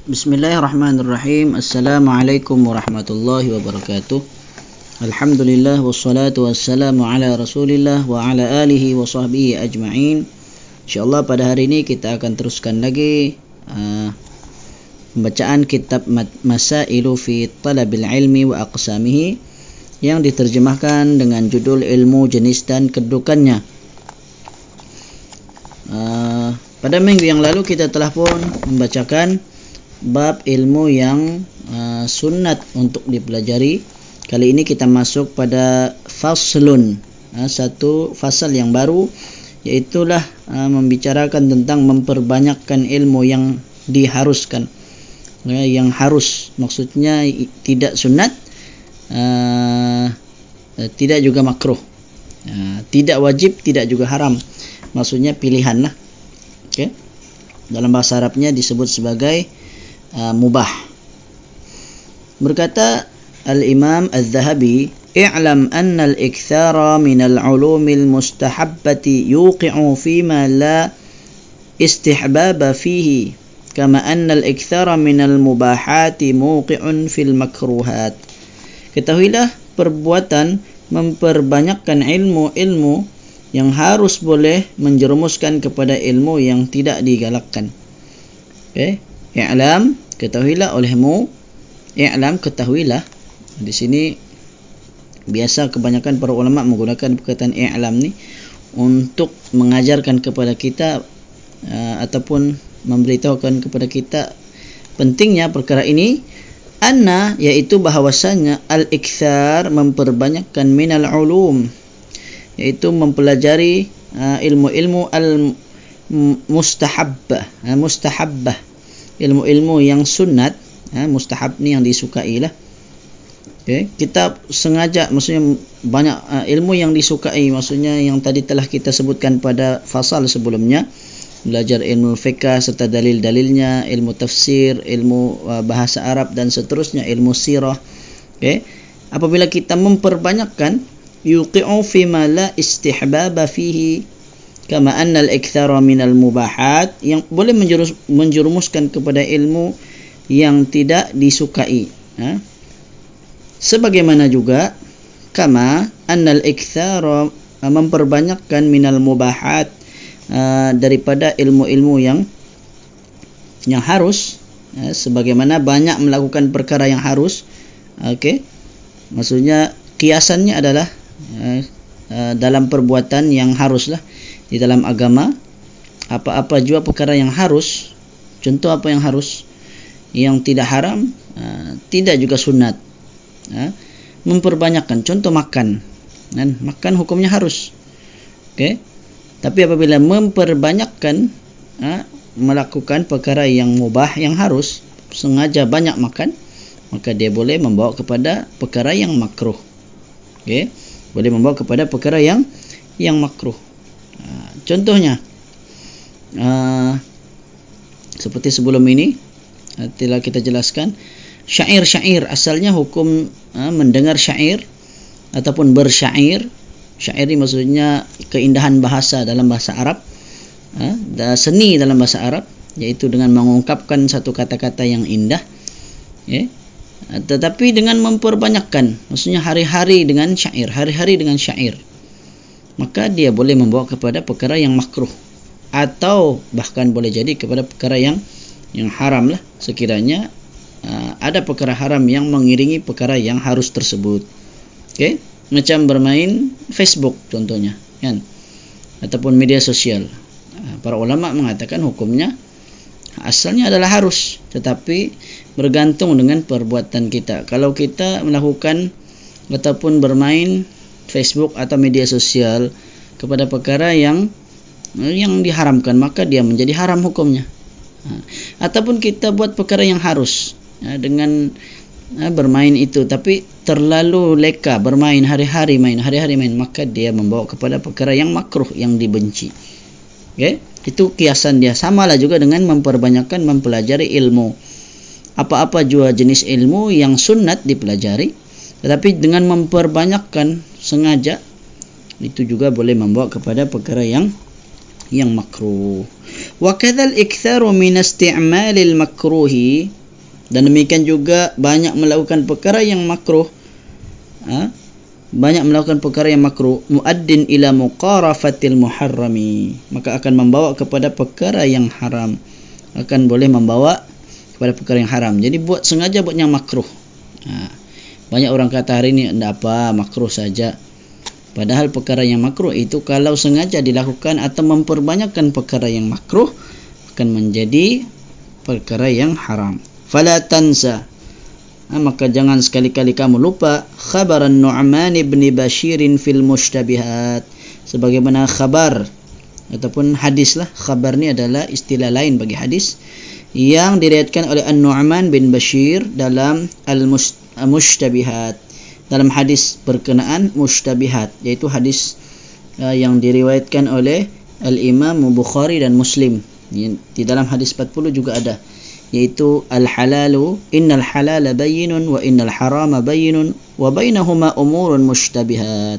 Bismillahirrahmanirrahim. Assalamualaikum warahmatullahi wabarakatuh. Alhamdulillah wassalatu wassalamu ala Rasulillah wa ala alihi wa sahbihi ajma'in. Insyaallah pada hari ini kita akan teruskan lagi uh, pembacaan kitab Masailu fi Talabil Ilmi wa Aqsamihi yang diterjemahkan dengan judul Ilmu Jenis dan Kedudukannya. Uh, pada minggu yang lalu kita telah pun membacakan bab ilmu yang uh, sunat untuk dipelajari. Kali ini kita masuk pada faslun, uh, satu fasal yang baru iaitulah uh, membicarakan tentang memperbanyakkan ilmu yang diharuskan. Uh, yang harus maksudnya tidak sunat uh, tidak juga makruh. Uh, tidak wajib, tidak juga haram. Maksudnya pilihanlah. Okey. Dalam bahasa Arabnya disebut sebagai uh, mubah. Berkata Al-Imam Al-Zahabi, "I'lam anna al-ikthara min al-'ulum al-mustahabbati yuqi'u fi ma la istihbaba fihi, kama anna al-ikthara min al-mubahati muqi'un fil makruhat." Ketahuilah perbuatan memperbanyakkan ilmu-ilmu yang harus boleh menjerumuskan kepada ilmu yang tidak digalakkan. Okay. I'lam ketahuilah olehmu. I'lam ketahuilah. Di sini biasa kebanyakan para ulama menggunakan perkataan i'lam ni untuk mengajarkan kepada kita uh, ataupun memberitahukan kepada kita pentingnya perkara ini. Anna iaitu bahawasanya al-ikthar memperbanyakkan minal ulum iaitu mempelajari uh, ilmu-ilmu al-mustahabbah uh, mustahabbah ilmu-ilmu yang sunat uh, mustahab ni yang disukai lah okay. kita sengaja maksudnya banyak uh, ilmu yang disukai maksudnya yang tadi telah kita sebutkan pada fasal sebelumnya belajar ilmu fiqah serta dalil-dalilnya, ilmu tafsir, ilmu uh, bahasa Arab dan seterusnya, ilmu sirah. Okey. Apabila kita memperbanyakkan yuqi'u fi ma la istihbaba fihi kama anna al-ikthara min al-mubahat yang boleh menjurus, menjerumuskan kepada ilmu yang tidak disukai. Ha? Sebagaimana juga kama anna al-ikthara memperbanyakkan min al-mubahat Uh, daripada ilmu-ilmu yang yang harus uh, sebagaimana banyak melakukan perkara yang harus okey maksudnya kiasannya adalah uh, dalam perbuatan yang haruslah di dalam agama apa-apa jua perkara yang harus contoh apa yang harus yang tidak haram uh, tidak juga sunat uh, memperbanyakkan contoh makan kan makan hukumnya harus okey tapi apabila memperbanyakkan ha, melakukan perkara yang mubah yang harus sengaja banyak makan maka dia boleh membawa kepada perkara yang makruh. Okey. Boleh membawa kepada perkara yang yang makruh. Ha, contohnya ha, seperti sebelum ini ha, telah kita jelaskan syair-syair asalnya hukum ha, mendengar syair ataupun bersyair. Syair ini maksudnya keindahan bahasa dalam bahasa Arab ha, seni dalam bahasa Arab iaitu dengan mengungkapkan satu kata-kata yang indah ya. Tetapi dengan memperbanyakkan maksudnya hari-hari dengan syair hari-hari dengan syair maka dia boleh membawa kepada perkara yang makruh. Atau bahkan boleh jadi kepada perkara yang yang haram lah. Sekiranya uh, ada perkara haram yang mengiringi perkara yang harus tersebut. Okey macam bermain Facebook contohnya kan? Ataupun media sosial. Ha, para ulama mengatakan hukumnya asalnya adalah harus. Tetapi bergantung dengan perbuatan kita. Kalau kita melakukan ataupun bermain Facebook atau media sosial kepada perkara yang yang diharamkan maka dia menjadi haram hukumnya. Ha, ataupun kita buat perkara yang harus ha, dengan bermain itu tapi terlalu leka bermain hari-hari main hari-hari main maka dia membawa kepada perkara yang makruh yang dibenci. Okey? Itu kiasan dia. Samalah juga dengan memperbanyakkan mempelajari ilmu. Apa-apa jua jenis ilmu yang sunat dipelajari tetapi dengan memperbanyakkan sengaja itu juga boleh membawa kepada perkara yang yang makruh wa kadzal iktharu min isti'malil makruhi dan demikian juga banyak melakukan perkara yang makruh ha? banyak melakukan perkara yang makruh muaddin ila muqarafatil muharrami maka akan membawa kepada perkara yang haram akan boleh membawa kepada perkara yang haram jadi buat sengaja buat yang makruh ha. Banyak orang kata hari ini tidak apa makruh saja. Padahal perkara yang makruh itu kalau sengaja dilakukan atau memperbanyakkan perkara yang makruh akan menjadi perkara yang haram. Fala tansa. Ha, maka jangan sekali-kali kamu lupa khabaran Nu'man ibn Bashir fil mushtabihat. Sebagaimana khabar ataupun hadis lah. Khabar ni adalah istilah lain bagi hadis yang diriatkan oleh An-Nu'man bin Bashir dalam Al-Mushtabihat dalam hadis berkenaan mushtabihat iaitu hadis uh, yang diriwayatkan oleh Al-Imam Bukhari dan Muslim. Di dalam hadis 40 juga ada yaitu al-halalu innal halala bayyinun wa innal harama bayyinun wa bainahuma umurun mushtabihat.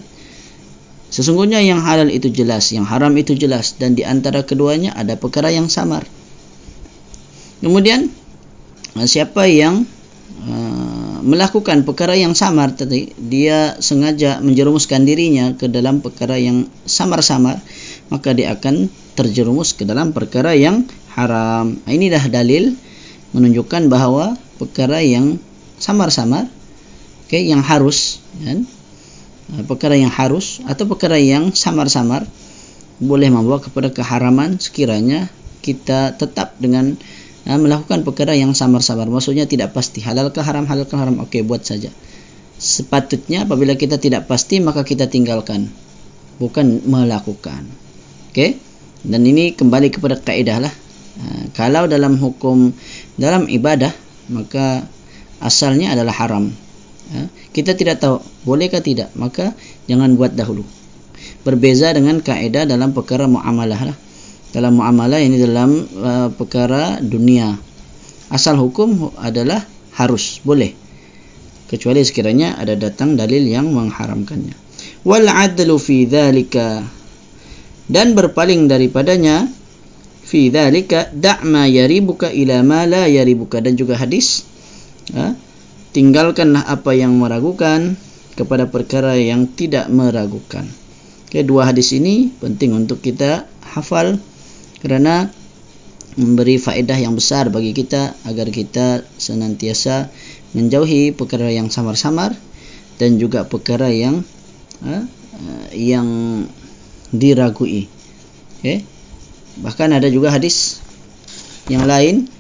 Sesungguhnya yang halal itu jelas yang haram itu jelas dan di antara keduanya ada perkara yang samar. Kemudian siapa yang uh, melakukan perkara yang samar tadi dia sengaja menjerumuskan dirinya ke dalam perkara yang samar-samar maka dia akan terjerumus ke dalam perkara yang haram. Inilah dalil menunjukkan bahawa perkara yang samar-samar okay, yang harus kan uh, perkara yang harus atau perkara yang samar-samar boleh membawa kepada keharaman sekiranya kita tetap dengan uh, melakukan perkara yang samar-samar maksudnya tidak pasti. Halal ke haram halal ke haram? Okey buat saja. Sepatutnya apabila kita tidak pasti maka kita tinggalkan. Bukan melakukan. Okey? Dan ini kembali kepada kaedah lah. Uh, kalau dalam hukum dalam ibadah maka asalnya adalah haram. Ha? kita tidak tahu. Bolehkah tidak? Maka jangan buat dahulu. Berbeza dengan kaedah dalam perkara muamalah lah. Dalam muamalah ini dalam uh, perkara dunia. Asal hukum adalah harus boleh. Kecuali sekiranya ada datang dalil yang mengharamkannya. Wal adlu fi dhalika dan berpaling daripadanya fi dhalika da' ma yaribuka ila ma la yaribuka. Dan juga hadis ha? tinggalkanlah apa yang meragukan kepada perkara yang tidak meragukan. Okay, dua hadis ini penting untuk kita hafal kerana memberi faedah yang besar bagi kita agar kita senantiasa menjauhi perkara yang samar-samar dan juga perkara yang ha, yang diragui. Okay bahkan ada juga hadis yang lain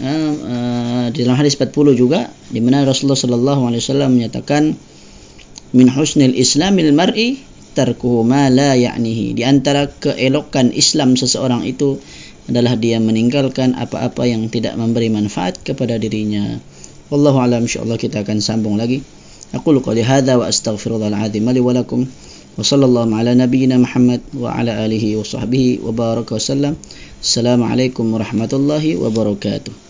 uh, uh, di dalam hadis 40 juga di mana Rasulullah sallallahu alaihi wasallam menyatakan min husnil islamil mar'i tarkuhu ma la ya'nihi di antara keelokan Islam seseorang itu adalah dia meninggalkan apa-apa yang tidak memberi manfaat kepada dirinya wallahu alam insyaallah kita akan sambung lagi aku qouli hadza wa astaghfirullahal azim li wa lakum وصلى الله على نبينا محمد وعلى آله وصحبه وبارك وسلم السلام عليكم ورحمة الله وبركاته